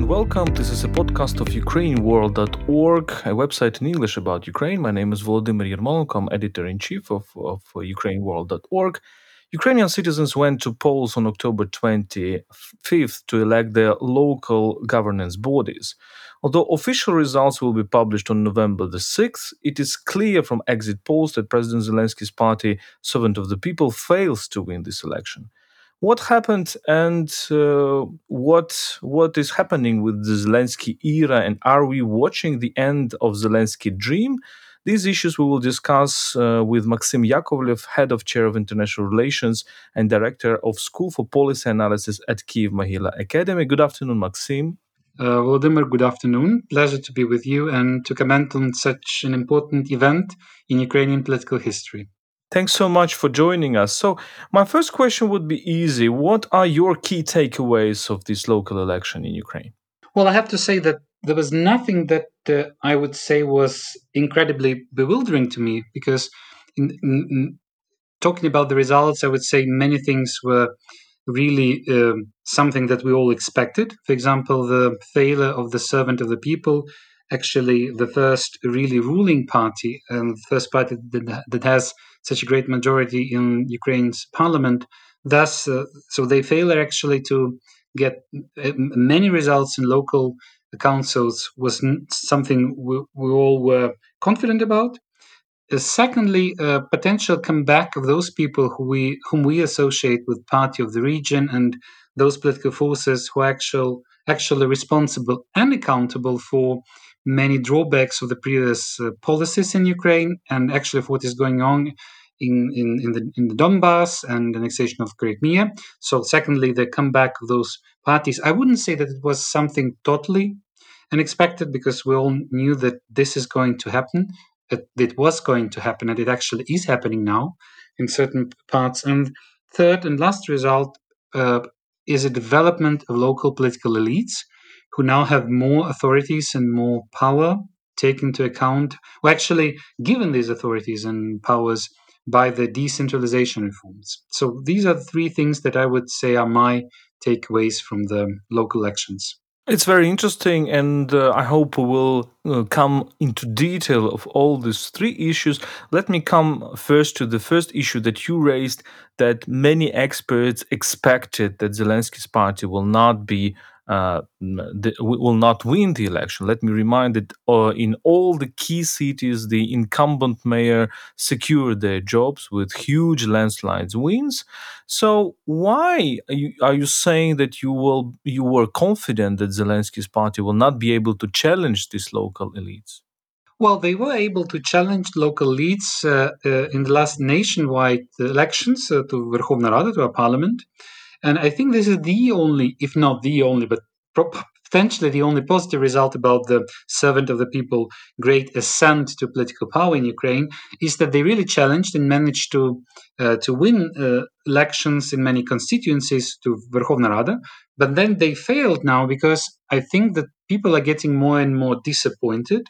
and welcome. This is a podcast of UkraineWorld.org, a website in English about Ukraine. My name is Volodymyr Yermolenko. I'm editor in chief of, of UkraineWorld.org. Ukrainian citizens went to polls on October 25th to elect their local governance bodies. Although official results will be published on November the 6th, it is clear from exit polls that President Zelensky's party, Servant of the People, fails to win this election. What happened and uh, what what is happening with the Zelensky era, and are we watching the end of Zelensky dream? These issues we will discuss uh, with Maxim Yakovlev, head of chair of international relations and director of School for Policy Analysis at Kiev Mohyla Academy. Good afternoon, Maxim. Uh, Volodymyr, good afternoon. Pleasure to be with you and to comment on such an important event in Ukrainian political history. Thanks so much for joining us. So, my first question would be easy. What are your key takeaways of this local election in Ukraine? Well, I have to say that there was nothing that uh, I would say was incredibly bewildering to me because, in, in, in talking about the results, I would say many things were really um, something that we all expected. For example, the failure of the servant of the people, actually the first really ruling party and the first party that, that has such a great majority in Ukraine's parliament. Thus, uh, so they fail actually to get many results in local councils was something we, we all were confident about. Uh, secondly, a potential comeback of those people who we whom we associate with party of the region and those political forces who are actual, actually responsible and accountable for many drawbacks of the previous uh, policies in Ukraine and actually of what is going on in, in, in, the, in the Donbass and annexation of Crimea. So, secondly, the comeback of those parties. I wouldn't say that it was something totally unexpected because we all knew that this is going to happen it, it was going to happen, and it actually is happening now in certain parts. And third and last result uh, is a development of local political elites who now have more authorities and more power taken into account, or actually given these authorities and powers by the decentralization reforms. So these are the three things that I would say are my takeaways from the local elections. It's very interesting, and uh, I hope we will uh, come into detail of all these three issues. Let me come first to the first issue that you raised that many experts expected that Zelensky's party will not be uh, the, will not win the election. Let me remind that uh, in all the key cities, the incumbent mayor secured their jobs with huge landslides wins. So why are you, are you saying that you will you were confident that Zelensky's party will not be able to challenge these local elites? Well, they were able to challenge local elites uh, uh, in the last nationwide elections uh, to Verkhovna Rada, to our parliament. And I think this is the only, if not the only, but potentially the only positive result about the servant of the people great ascent to political power in Ukraine is that they really challenged and managed to uh, to win uh, elections in many constituencies to Verkhovna Rada, but then they failed now because I think that people are getting more and more disappointed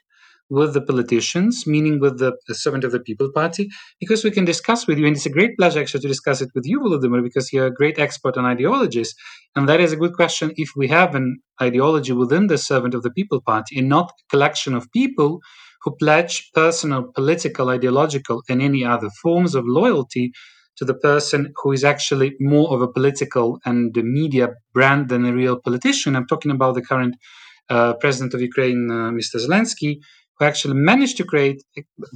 with the politicians, meaning with the, the, servant of the people party, because we can discuss with you, and it's a great pleasure actually to discuss it with you, Volodymyr, because you're a great expert on ideologies. And that is a good question if we have an ideology within the servant of the people party and not a collection of people who pledge personal, political, ideological, and any other forms of loyalty to the person who is actually more of a political and media brand than a real politician. I'm talking about the current uh, president of Ukraine, uh, Mr. Zelensky, who actually managed to create,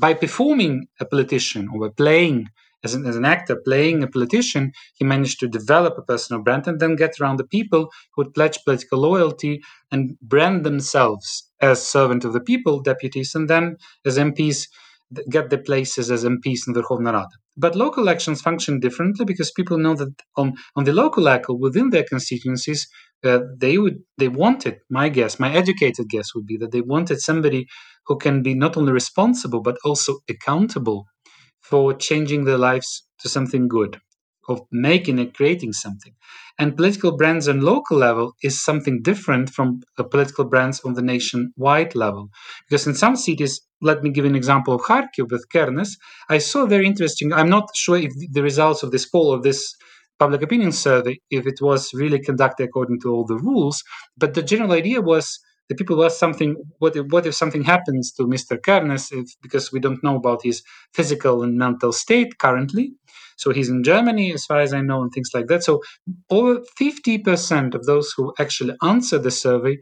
by performing a politician or by playing as an, as an actor, playing a politician, he managed to develop a personal brand and then get around the people who would pledge political loyalty and brand themselves as servant of the people deputies and then as MPs get their places as MPs in the Verkhovna Rada. But local elections function differently because people know that on, on the local level within their constituencies, uh, they would they wanted my guess, my educated guess would be that they wanted somebody who can be not only responsible but also accountable for changing their lives to something good, of making and creating something. And political brands on local level is something different from political brands on the nationwide level. Because in some cities, let me give an example of Kharkiv with Kernes, I saw very interesting, I'm not sure if the results of this poll of this public opinion survey if it was really conducted according to all the rules. But the general idea was the people were something. What if, what if something happens to Mr. Kernes? If, because we don't know about his physical and mental state currently. So he's in Germany, as far as I know, and things like that. So over 50% of those who actually answered the survey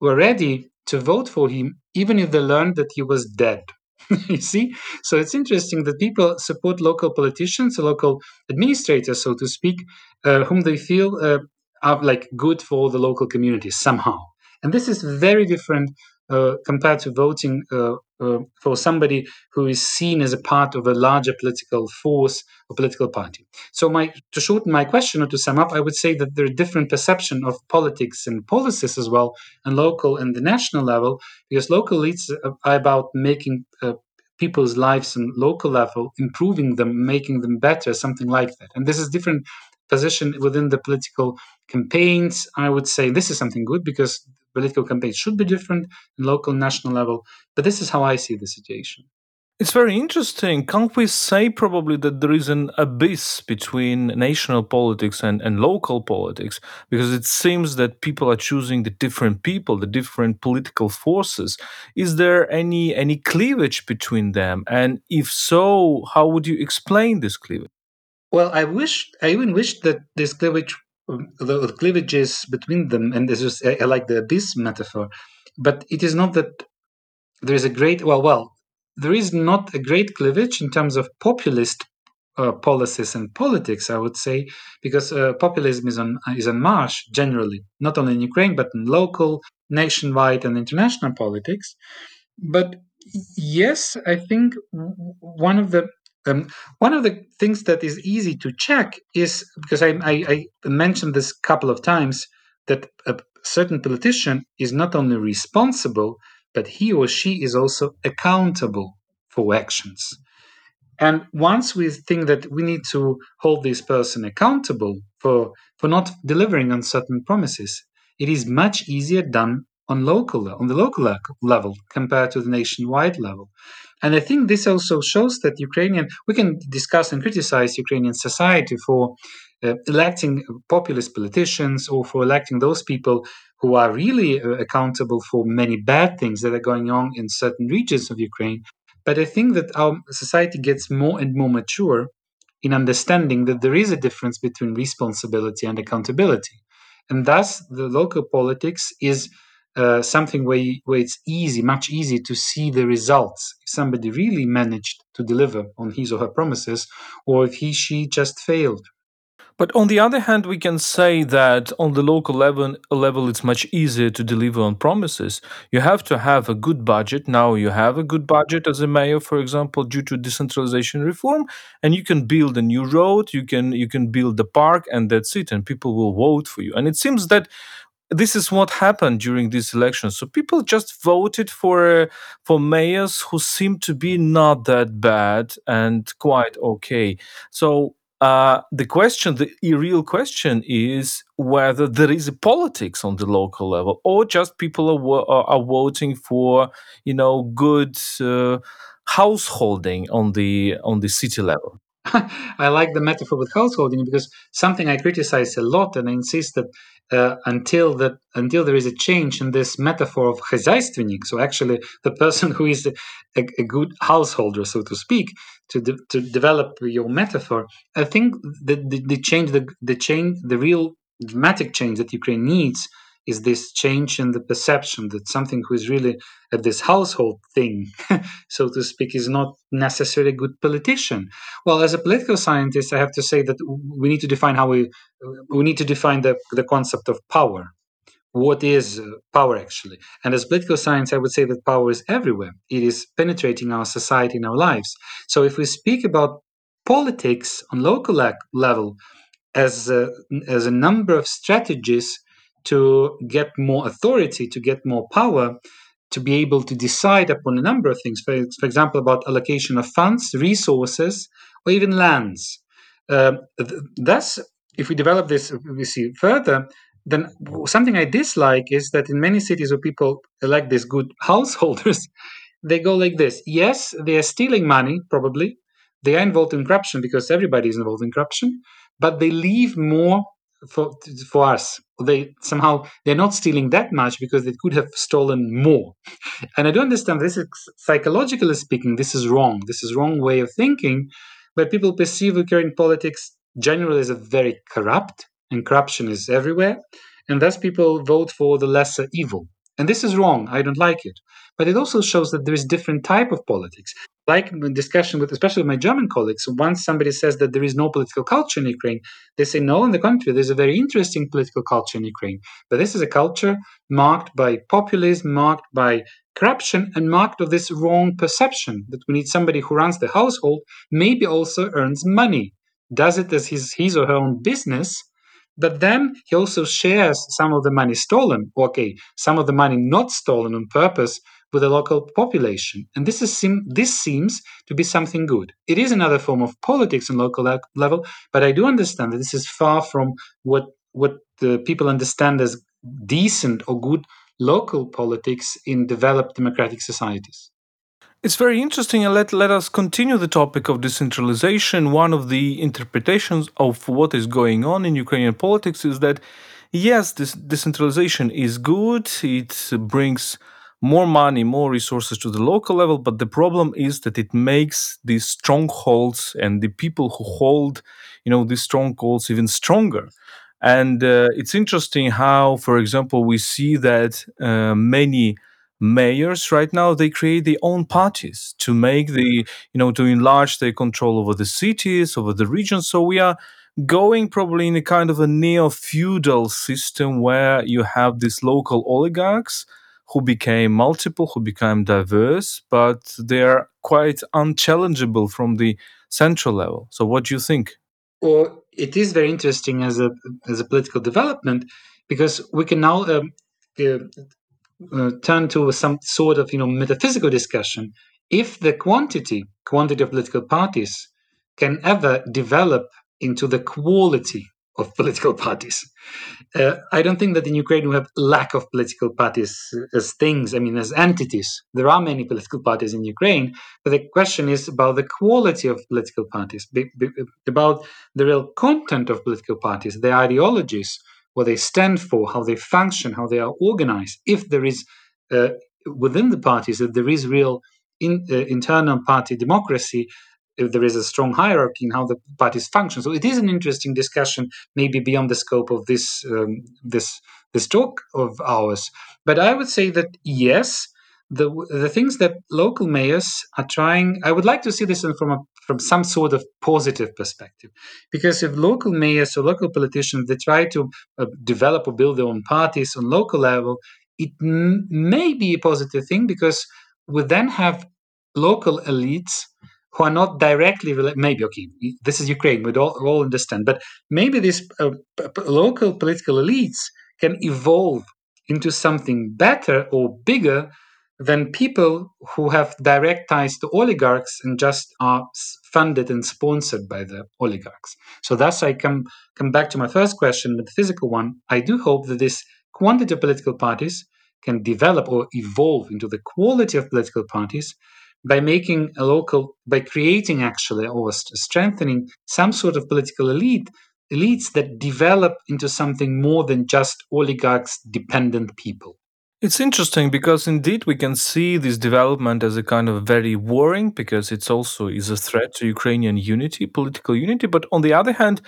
were ready to vote for him, even if they learned that he was dead. you see? So it's interesting that people support local politicians, local administrators, so to speak, uh, whom they feel uh, are like good for the local community somehow. And this is very different uh, compared to voting uh, uh, for somebody who is seen as a part of a larger political force or political party. So, my to shorten my question or to sum up, I would say that there are different perception of politics and policies as well, and local and the national level, because local leads are about making uh, people's lives on local level, improving them, making them better, something like that. And this is different position within the political campaigns. I would say this is something good because political campaigns should be different in local national level. But this is how I see the situation. It's very interesting. Can't we say probably that there is an abyss between national politics and, and local politics? Because it seems that people are choosing the different people, the different political forces. Is there any any cleavage between them? And if so, how would you explain this cleavage? Well, I wish I even wish that this cleavage the, the cleavages between them, and this is I, I like the abyss metaphor, but it is not that there is a great well well there is not a great cleavage in terms of populist uh, policies and politics, I would say, because uh, populism is on is on march generally, not only in Ukraine but in local, nationwide, and international politics. But yes, I think one of the um, one of the things that is easy to check is because I, I, I mentioned this a couple of times that a certain politician is not only responsible, but he or she is also accountable for actions. And once we think that we need to hold this person accountable for, for not delivering on certain promises, it is much easier done on local on the local level compared to the nationwide level. And I think this also shows that Ukrainian, we can discuss and criticize Ukrainian society for uh, electing populist politicians or for electing those people who are really uh, accountable for many bad things that are going on in certain regions of Ukraine. But I think that our society gets more and more mature in understanding that there is a difference between responsibility and accountability. And thus, the local politics is uh, something where, where it's easy, much easier to see the results. If somebody really managed to deliver on his or her promises, or if he, she just failed. But on the other hand, we can say that on the local level, level, it's much easier to deliver on promises. You have to have a good budget. Now you have a good budget as a mayor, for example, due to decentralization reform, and you can build a new road, you can you can build the park, and that's it, and people will vote for you. And it seems that this is what happened during these elections. So people just voted for for mayors who seem to be not that bad and quite okay. So uh, the question, the real question, is whether there is a politics on the local level, or just people are, are voting for, you know, good uh, householding on the on the city level. I like the metaphor with householding because something I criticize a lot, and I insist that uh, until that until there is a change in this metaphor of хозяйственник, so actually the person who is a, a good householder, so to speak, to de- to develop your metaphor, I think the, the, the change the the change the real dramatic change that Ukraine needs is this change in the perception that something who is really at this household thing, so to speak, is not necessarily a good politician. Well, as a political scientist, I have to say that we need to define how we we need to define the, the concept of power. What is uh, power actually? And as political science, I would say that power is everywhere. It is penetrating our society and our lives. So if we speak about politics on local level as a, as a number of strategies to get more authority, to get more power, to be able to decide upon a number of things. For, for example, about allocation of funds, resources, or even lands. Uh, th- thus, if we develop this, we see further, then something I dislike is that in many cities where people elect these good householders, they go like this. Yes, they are stealing money, probably. They are involved in corruption because everybody is involved in corruption. but they leave more for for us. They somehow they're not stealing that much because they could have stolen more. And I do understand this is psychologically speaking, this is wrong. This is wrong way of thinking. But people perceive Ukrainian politics generally as a very corrupt, and corruption is everywhere. And thus people vote for the lesser evil. And this is wrong. I don't like it. But it also shows that there is different type of politics. Like in discussion with, especially my German colleagues, once somebody says that there is no political culture in Ukraine, they say, no, in the country, there's a very interesting political culture in Ukraine. But this is a culture marked by populism, marked by corruption, and marked of this wrong perception that we need somebody who runs the household, maybe also earns money, does it as his, his or her own business, but then he also shares some of the money stolen, okay, some of the money not stolen on purpose with the local population. And this is this seems to be something good. It is another form of politics on local le- level, but I do understand that this is far from what what the people understand as decent or good local politics in developed democratic societies. It's very interesting, and let, let us continue the topic of decentralization. One of the interpretations of what is going on in Ukrainian politics is that, yes, this decentralization is good, it brings more money, more resources to the local level, but the problem is that it makes these strongholds and the people who hold, you know, these strongholds even stronger. And uh, it's interesting how, for example, we see that uh, many mayors right now they create their own parties to make the you know to enlarge their control over the cities over the regions so we are going probably in a kind of a neo-feudal system where you have these local oligarchs who became multiple who became diverse but they're quite unchallengeable from the central level. So what do you think? Well it is very interesting as a as a political development because we can now um, uh, uh, turn to some sort of you know metaphysical discussion. If the quantity quantity of political parties can ever develop into the quality of political parties. Uh, I don't think that in Ukraine we have lack of political parties as things, I mean, as entities. There are many political parties in Ukraine, but the question is about the quality of political parties, about the real content of political parties, their ideologies, what they stand for, how they function, how they are organized. If there is uh, within the parties, if there is real in, uh, internal party democracy, if there is a strong hierarchy in how the parties function. So it is an interesting discussion, maybe beyond the scope of this um, this this talk of ours. But I would say that yes, the the things that local mayors are trying i would like to see this from a from some sort of positive perspective because if local mayors or local politicians they try to uh, develop or build their own parties on local level it m- may be a positive thing because we then have local elites who are not directly related maybe okay this is ukraine we all, all understand but maybe these uh, p- local political elites can evolve into something better or bigger than people who have direct ties to oligarchs and just are funded and sponsored by the oligarchs. So thus I come come back to my first question, the physical one. I do hope that this quantity of political parties can develop or evolve into the quality of political parties by making a local by creating actually or strengthening some sort of political elite elites that develop into something more than just oligarchs dependent people it's interesting because indeed we can see this development as a kind of very worrying because it's also is a threat to Ukrainian unity, political unity. But on the other hand,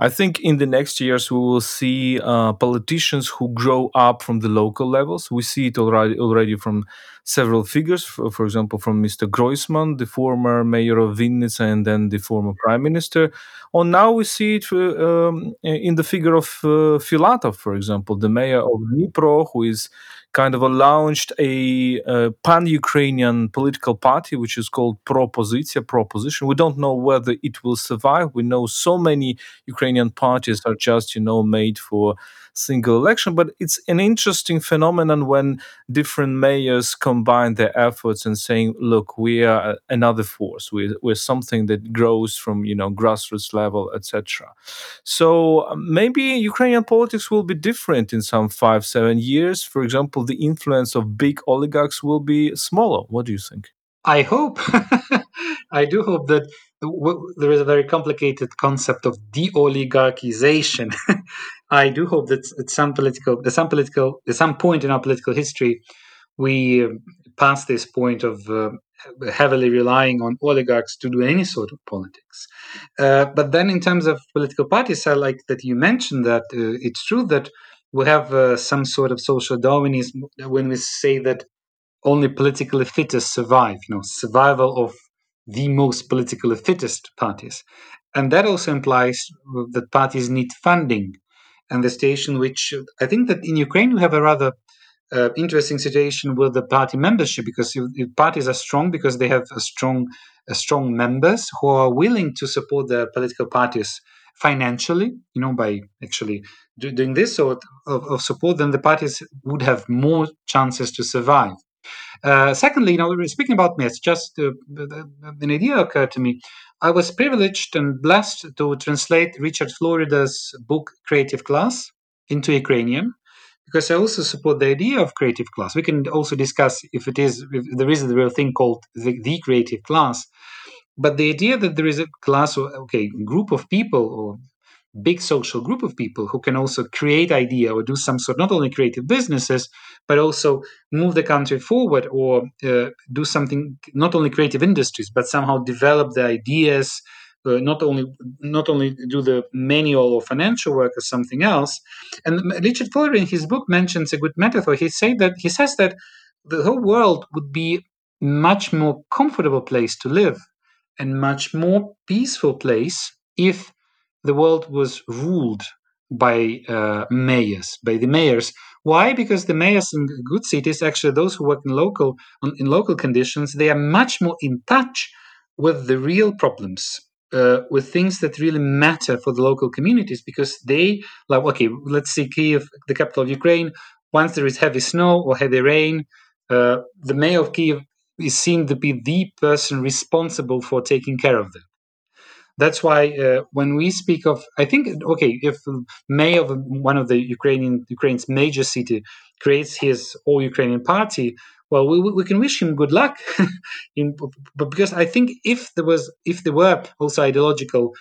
I think in the next years we will see uh, politicians who grow up from the local levels. We see it already already from several figures. For, for example, from Mr. Groisman, the former mayor of Vinnytsia and then the former prime minister. Or now we see it uh, um, in the figure of uh, Filatov, for example, the mayor of Dnipro, who is kind of launched a, a pan-Ukrainian political party, which is called Propozitia, Proposition. We don't know whether it will survive. We know so many Ukrainian parties are just, you know, made for single election. But it's an interesting phenomenon when different mayors combine their efforts and saying, "Look, we are another force. We're, we're something that grows from you know grassroots level, etc." So um, maybe Ukrainian politics will be different in some five, seven years. For example, the influence of big oligarchs will be smaller. What do you think? I hope, I do hope that there is a very complicated concept of de-oligarchization. I do hope that at some political, at some political, at some point in our political history, we uh, pass this point of uh, heavily relying on oligarchs to do any sort of politics. Uh, but then, in terms of political parties, I like that you mentioned that uh, it's true that we have uh, some sort of social Darwinism when we say that only politically fittest survive, you know, survival of the most politically fittest parties. And that also implies that parties need funding. And the situation which I think that in Ukraine we have a rather uh, interesting situation with the party membership because if, if parties are strong because they have a strong a strong members who are willing to support their political parties financially, you know, by actually do, doing this sort of, of, support, then the parties would have more chances to survive. Uh, secondly, you know, speaking about myths, just uh, an idea occurred to me. I was privileged and blessed to translate Richard Florida's book Creative Class into Ukrainian because I also support the idea of creative class. We can also discuss if it is if there is a real thing called the, the creative class, but the idea that there is a class or okay group of people or big social group of people who can also create idea or do some sort not only creative businesses but also move the country forward or uh, do something not only creative industries but somehow develop the ideas uh, not only not only do the manual or financial work or something else. And richard fuller in his book mentions a good metaphor. He say that he says that the whole world would be much more comfortable place to live and much more peaceful place if the world was ruled by uh, mayors, by the mayors. Why? Because the mayors in good cities, actually those who work in local in local conditions, they are much more in touch with the real problems, uh, with things that really matter for the local communities. Because they like, okay, let's see Kiev, the capital of Ukraine. Once there is heavy snow or heavy rain, uh, the mayor of Kiev is seen to be the person responsible for taking care of them. That's why uh, when we speak of, I think, okay, if mayor of one of the Ukrainian Ukraine's major city creates his all Ukrainian party, well, we, we can wish him good luck. in, but because I think if there was, if there were also ideological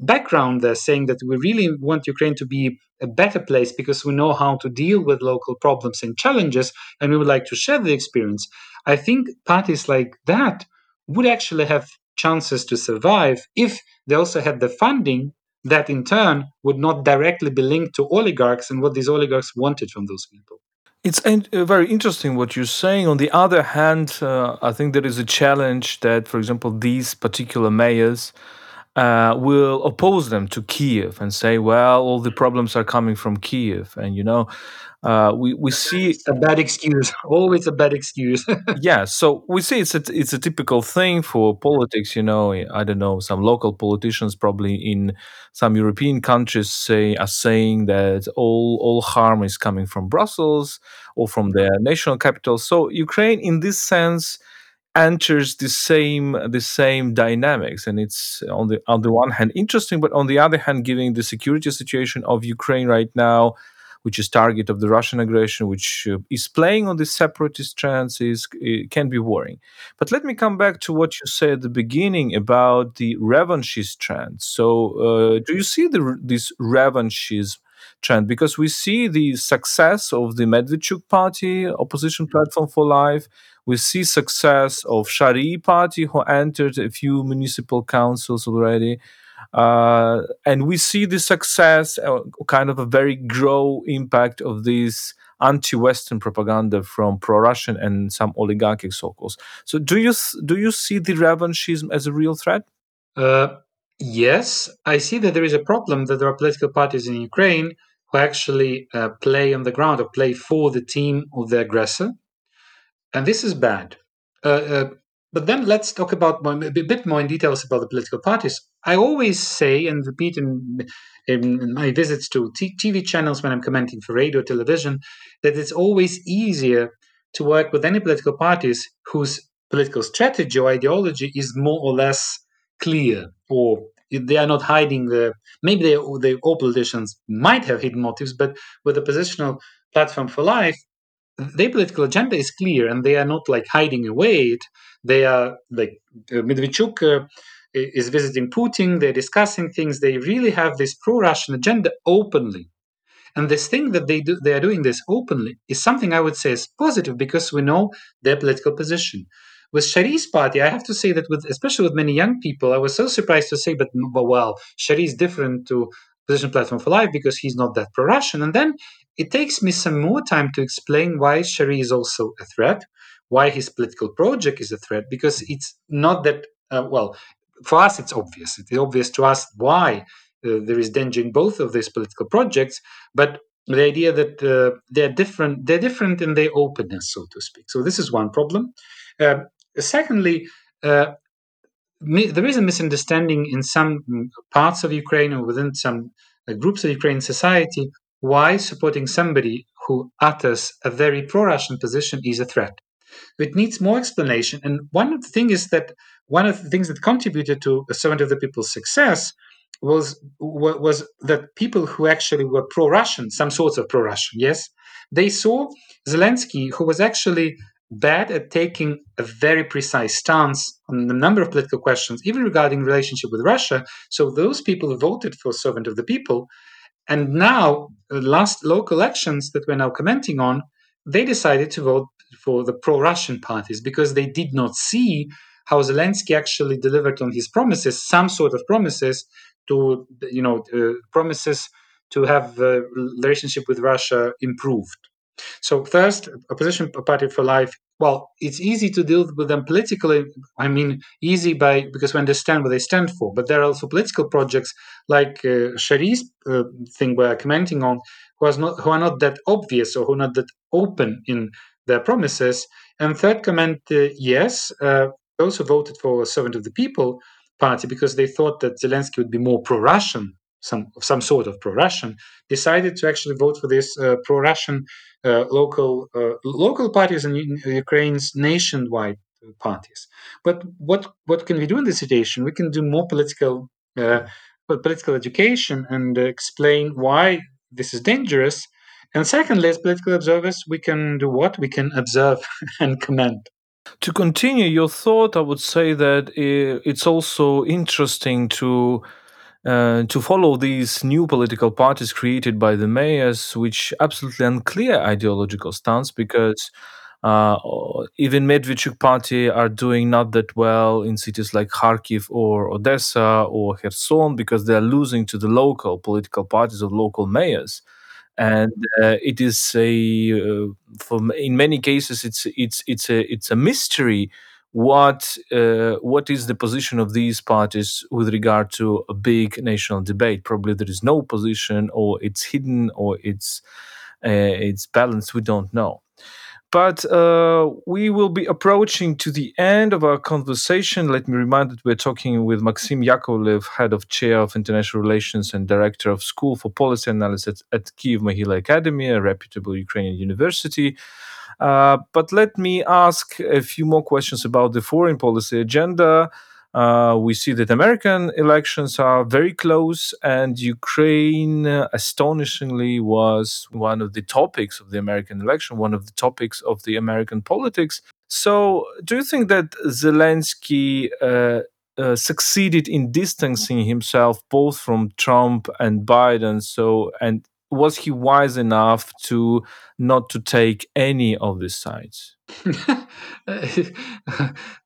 background there saying that we really want Ukraine to be a better place because we know how to deal with local problems and challenges, and we would like to share the experience. I think parties like that would actually have chances to survive if they also had the funding that in turn would not directly be linked to oligarchs and what these oligarchs wanted from those people. It's uh, very interesting what you're saying. On the other hand, uh, I think there is a challenge that, for example, these particular mayors uh, will oppose them to Kiev and say, well, all the problems are coming from Kiev. And, you know, uh, we we see it's a bad excuse, always a bad excuse. yeah, so we see it's a it's a typical thing for politics. You know, I don't know, some local politicians probably in some European countries say are saying that all all harm is coming from Brussels or from their national capital. So Ukraine, in this sense enters the same the same dynamics and it's on the on the one hand interesting but on the other hand given the security situation of Ukraine right now which is target of the Russian aggression, which uh, is playing on the separatist trends, is can be worrying. But let me come back to what you said at the beginning about the revanchist trend. So, uh, do you see the, this revanchism? trend because we see the success of the Medvedchuk party, opposition platform for life. We see success of Shari party, who entered a few municipal councils already. Uh, and we see the success, uh, kind of a very grow impact of this anti-Western propaganda from pro-Russian and some oligarchic circles. So, do you do you see the revanchism as a real threat? Uh, yes, I see that there is a problem that there are political parties in Ukraine who actually uh, play on the ground or play for the team of the aggressor, and this is bad. Uh, uh, but then let's talk about more, a bit more in details about the political parties. I always say and repeat in, in my visits to t- TV channels when I'm commenting for radio, television, that it's always easier to work with any political parties whose political strategy or ideology is more or less clear, or they are not hiding the. Maybe they, they all politicians might have hidden motives, but with a positional platform for life, their political agenda is clear and they are not like hiding away it they are like uh, Medvedchuk uh, is visiting Putin. They're discussing things. They really have this pro-Russian agenda openly. And this thing that they do, they are doing this openly is something I would say is positive because we know their political position. With Shari's party, I have to say that with especially with many young people, I was so surprised to say, but but well, Shari is different to Position Platform for Life because he's not that pro-Russian. And then it takes me some more time to explain why Shari is also a threat, why his political project is a threat, because it's not that uh, well. For us, it's obvious. It's obvious to us why uh, there is danger in both of these political projects, but the idea that uh, they're different, they're different in their openness, so to speak. So this is one problem. Uh, secondly, uh, there is a misunderstanding in some parts of Ukraine or within some uh, groups of Ukrainian society why supporting somebody who utters a very pro-Russian position is a threat. It needs more explanation. And one of the things is that one of the things that contributed to a Servant of the People's success was was that people who actually were pro-Russian, some sorts of pro-Russian, yes, they saw Zelensky, who was actually bad at taking a very precise stance on a number of political questions, even regarding relationship with Russia. So those people voted for servant of the people, and now the last local elections that we're now commenting on, they decided to vote for the pro-Russian parties because they did not see how Zelensky actually delivered on his promises, some sort of promises to, you know, uh, promises to have the relationship with Russia improved. So first, opposition party for life. Well, it's easy to deal with them politically. I mean, easy by because we understand what they stand for. But there are also political projects like uh, uh, thing we're commenting on, who are not who are not that obvious or who are not that open in their promises. And third comment, uh, yes, uh, who voted for a Servant of the People party because they thought that Zelensky would be more pro-Russian some some sort of pro-Russian, decided to actually vote for this uh, pro-Russian uh, local uh, local parties and Ukraine's nationwide parties. But what what can we do in this situation? We can do more political uh, political education and explain why this is dangerous. And secondly, as political observers, we can do what we can observe and comment. To continue your thought, I would say that it's also interesting to uh, to follow these new political parties created by the mayors, which absolutely unclear ideological stance because uh, even Medvedchuk party are doing not that well in cities like Kharkiv or Odessa or Kherson because they are losing to the local political parties or local mayors. And uh, it is a uh, for in many cases it's it's it's a it's a mystery what uh, what is the position of these parties with regard to a big national debate? Probably there is no position, or it's hidden, or it's uh, it's balanced. We don't know. But uh, we will be approaching to the end of our conversation. Let me remind that we're talking with Maxim Yakovlev, head of chair of international relations and director of School for Policy Analysis at, at Kiev Mohyla Academy, a reputable Ukrainian university. Uh, but let me ask a few more questions about the foreign policy agenda. Uh, we see that American elections are very close, and Ukraine, uh, astonishingly, was one of the topics of the American election, one of the topics of the American politics. So, do you think that Zelensky uh, uh, succeeded in distancing himself both from Trump and Biden? So, and was he wise enough to not to take any of these sides?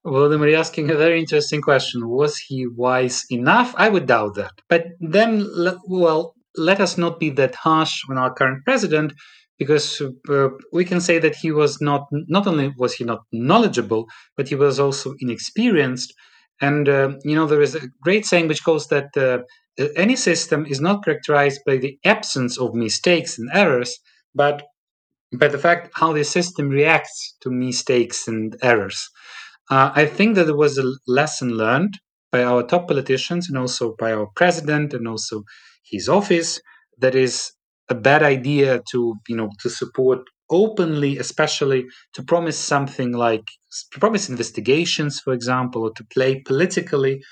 Volodymyr, you're asking a very interesting question. Was he wise enough? I would doubt that. But then, well, let us not be that harsh on our current president, because uh, we can say that he was not. Not only was he not knowledgeable, but he was also inexperienced. And uh, you know, there is a great saying which goes that uh, any system is not characterized by the absence of mistakes and errors, but by the fact how the system reacts to mistakes and errors. Uh, I think that there was a lesson learned by our top politicians and also by our president and also his office that is a bad idea to you know to support openly, especially to promise something like to promise investigations, for example, or to play politically.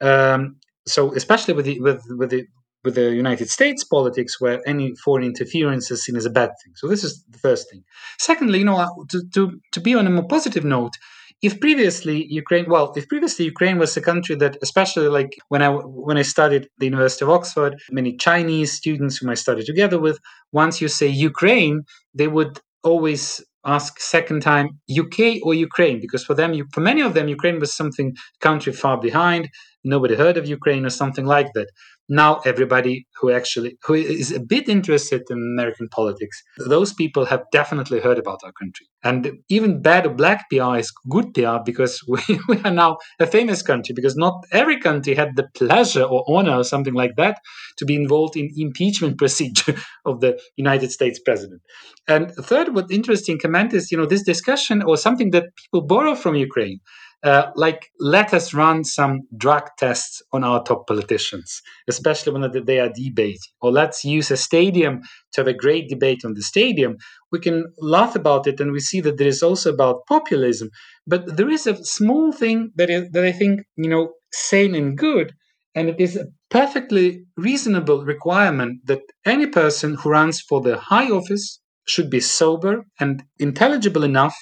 Um, so especially with the with with the with the United States politics, where any foreign interference is seen as a bad thing. So this is the first thing. Secondly, you know, uh, to to, to be on a more positive note, if previously Ukraine, well, if previously Ukraine was a country that, especially like when I when I studied the University of Oxford, many Chinese students whom I studied together with, once you say Ukraine, they would always ask second time UK or Ukraine because for them, for many of them, Ukraine was something country far behind. Nobody heard of Ukraine or something like that now everybody who actually who is a bit interested in American politics, those people have definitely heard about our country. And even bad or black PR is good PR because we, we are now a famous country because not every country had the pleasure or honor or something like that to be involved in impeachment procedure of the United States president. And third, what interesting comment is, you know, this discussion or something that people borrow from Ukraine uh, like let us run some drug tests on our top politicians, especially when they are debating, or let's use a stadium to have a great debate on the stadium. We can laugh about it, and we see that there is also about populism. But there is a small thing that is, that I think you know sane and good, and it is a perfectly reasonable requirement that any person who runs for the high office should be sober and intelligible enough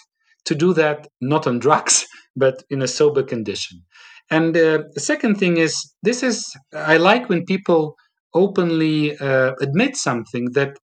to do that not on drugs but in a sober condition. And uh, the second thing is this is I like when people openly uh, admit something that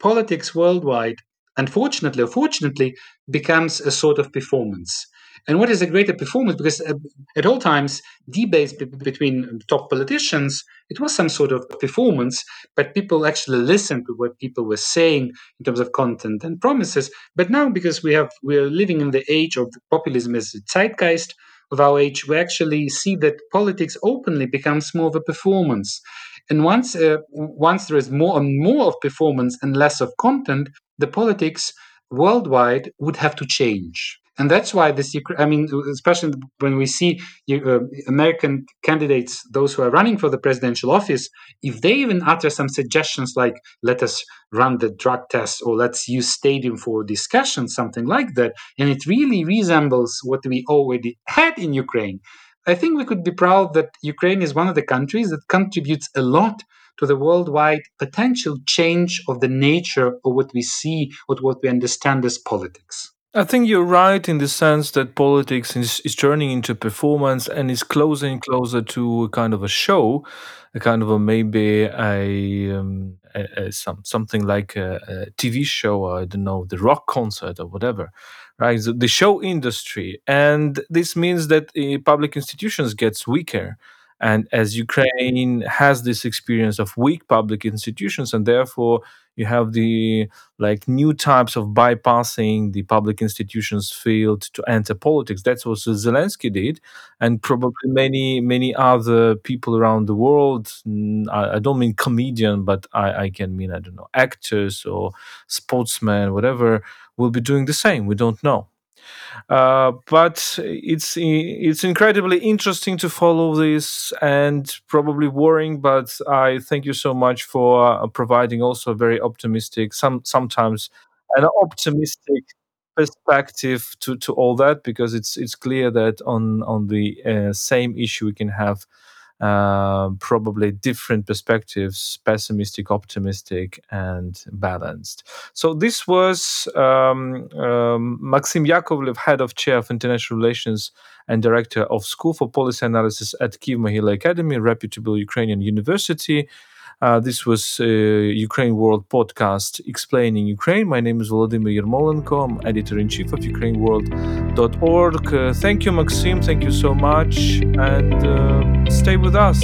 politics worldwide, unfortunately or fortunately, becomes a sort of performance. And what is a greater performance? Because uh, at all times, debates between top politicians, it was some sort of performance, but people actually listened to what people were saying in terms of content and promises. But now, because we have we are living in the age of populism as a zeitgeist of our age, we actually see that politics openly becomes more of a performance. And once uh, once there is more and more of performance and less of content, the politics worldwide would have to change and that's why this i mean especially when we see uh, american candidates those who are running for the presidential office if they even utter some suggestions like let us run the drug test or let's use stadium for discussion something like that and it really resembles what we already had in ukraine i think we could be proud that ukraine is one of the countries that contributes a lot to the worldwide potential change of the nature of what we see, what, what we understand as politics. I think you're right in the sense that politics is, is turning into performance and is closer and closer to a kind of a show, a kind of a maybe a, um, a, a some something like a, a, TV show, or I don't know, the rock concert or whatever, right? The, show industry, and this means that uh, public institutions gets weaker. And as Ukraine has this experience of weak public institutions, and therefore you have the like new types of bypassing the public institutions field to enter politics. That's what Zelensky did, and probably many many other people around the world. I, I don't mean comedian, but I, I can mean I don't know actors or sportsmen, whatever, will be doing the same. We don't know. Uh, but it's it's incredibly interesting to follow this and probably worrying. But I thank you so much for uh, providing also very optimistic, some sometimes an optimistic perspective to, to all that because it's it's clear that on on the uh, same issue we can have uh, probably different perspectives pessimistic, optimistic, and balanced. So, this was um, um, Maxim Yakovlev, head of chair of international relations and director of School for Policy Analysis at Kiev Mohyla Academy, reputable Ukrainian university. Uh, this was uh, Ukraine World podcast explaining Ukraine. My name is Volodymyr Yermolenko. I'm editor in chief of Thank you, Maxim. Thank you so much. And uh, stay with us.